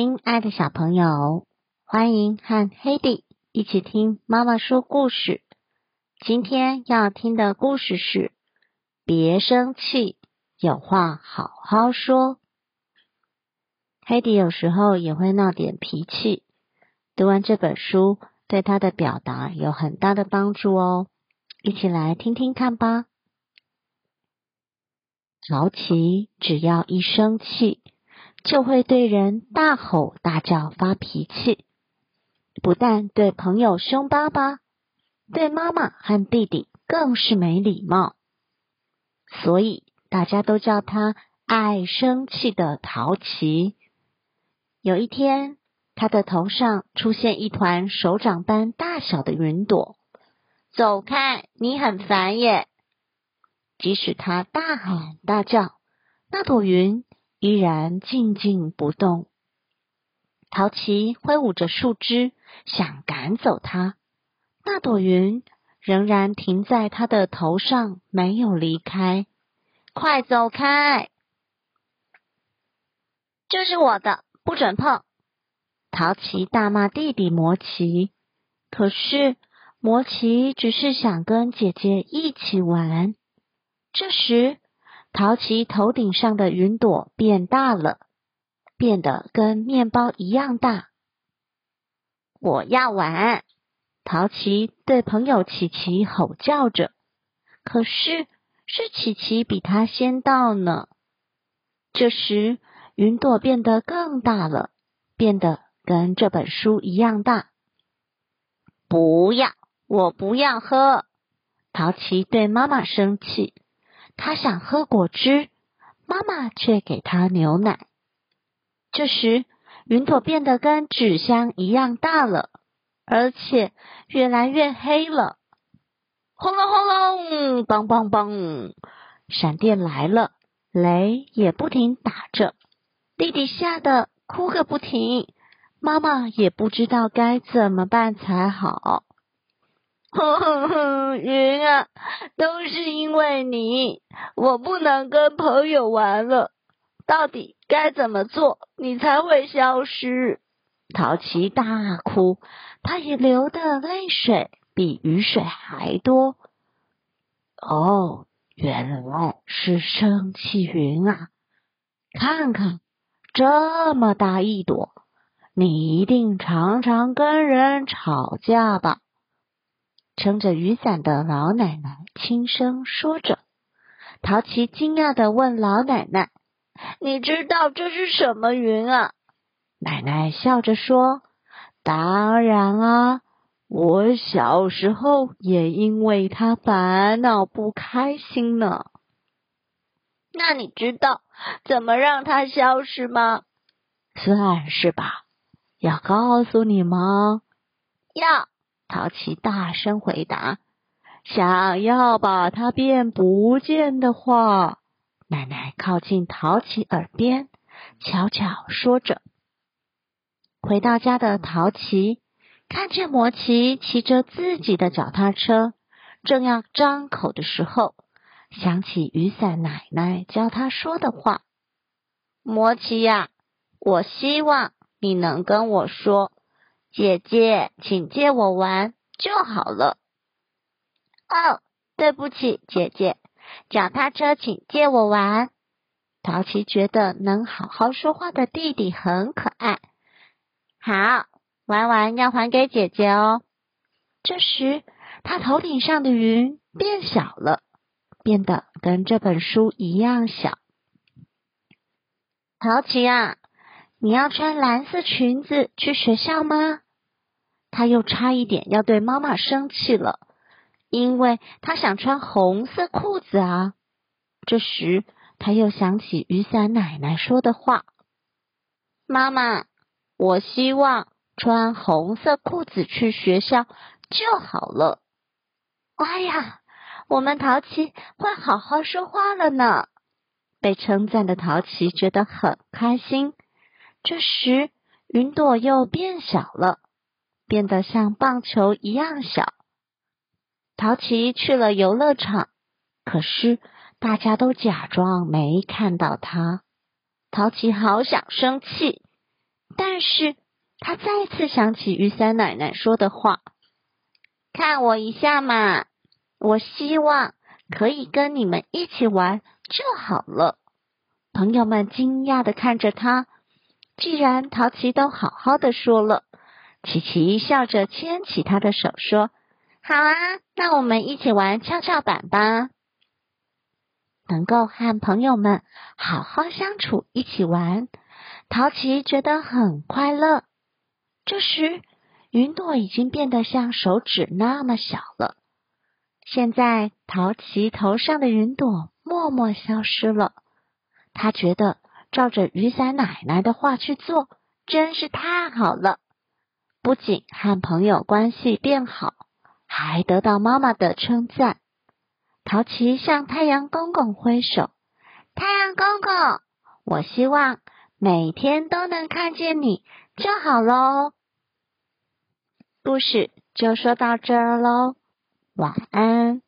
亲爱的小朋友，欢迎和黑迪一起听妈妈说故事。今天要听的故事是：别生气，有话好好说。黑迪有时候也会闹点脾气，读完这本书对他的表达有很大的帮助哦。一起来听听看吧。陶奇只要一生气。就会对人大吼大叫、发脾气，不但对朋友凶巴巴，对妈妈和弟弟更是没礼貌。所以大家都叫他爱生气的淘气。有一天，他的头上出现一团手掌般大小的云朵，走开！你很烦耶！即使他大喊大叫，那朵云。依然静静不动。陶琪挥舞着树枝，想赶走它。那朵云仍然停在他的头上，没有离开。快走开！这是我的，不准碰！陶琪大骂弟弟魔奇。可是魔奇只是想跟姐姐一起玩。这时。陶奇头顶上的云朵变大了，变得跟面包一样大。我要玩！陶奇对朋友琪琪吼叫着。可是是琪琪比他先到呢。这时，云朵变得更大了，变得跟这本书一样大。不要！我不要喝！陶奇对妈妈生气。他想喝果汁，妈妈却给他牛奶。这时，云朵变得跟纸箱一样大了，而且越来越黑了。轰隆轰隆，梆梆梆，闪电来了，雷也不停打着。弟弟吓得哭个不停，妈妈也不知道该怎么办才好。哼哼哼，云啊，都是因为你，我不能跟朋友玩了。到底该怎么做，你才会消失？淘气大哭，他也流的泪水比雨水还多。哦，原来是生气云啊！看看这么大一朵，你一定常常跟人吵架吧？撑着雨伞的老奶奶轻声说着。陶琪惊讶的问老奶奶：“你知道这是什么云啊？”奶奶笑着说：“当然啊，我小时候也因为它烦恼不开心呢。”那你知道怎么让它消失吗？算是吧。要告诉你吗？要。淘气大声回答：“想要把它变不见的话。”奶奶靠近淘气耳边，悄悄说着。回到家的淘气看见魔奇骑着自己的脚踏车，正要张口的时候，想起雨伞奶奶教他说的话：“魔奇呀，我希望你能跟我说。”姐姐，请借我玩就好了。哦，对不起，姐姐，脚踏车请借我玩。淘气觉得能好好说话的弟弟很可爱。好，玩完要还给姐姐哦。这时，他头顶上的云变小了，变得跟这本书一样小。淘气啊！你要穿蓝色裙子去学校吗？他又差一点要对妈妈生气了，因为他想穿红色裤子啊。这时他又想起雨伞奶奶说的话：“妈妈，我希望穿红色裤子去学校就好了。”哎呀，我们淘气会好好说话了呢。被称赞的淘气觉得很开心。这时，云朵又变小了，变得像棒球一样小。淘气去了游乐场，可是大家都假装没看到他。淘气好想生气，但是他再次想起雨伞奶奶说的话：“看我一下嘛，我希望可以跟你们一起玩就好了。”朋友们惊讶的看着他。既然陶琪都好好的说了，琪琪笑着牵起他的手说：“好啊，那我们一起玩跷跷板吧。”能够和朋友们好好相处，一起玩，陶琪觉得很快乐。这时，云朵已经变得像手指那么小了。现在，陶琪头上的云朵默默消失了。他觉得。照着雨伞奶奶的话去做，真是太好了！不仅和朋友关系变好，还得到妈妈的称赞。淘气向太阳公公挥手：“太阳公公，我希望每天都能看见你就好喽。”故事就说到这儿喽，晚安。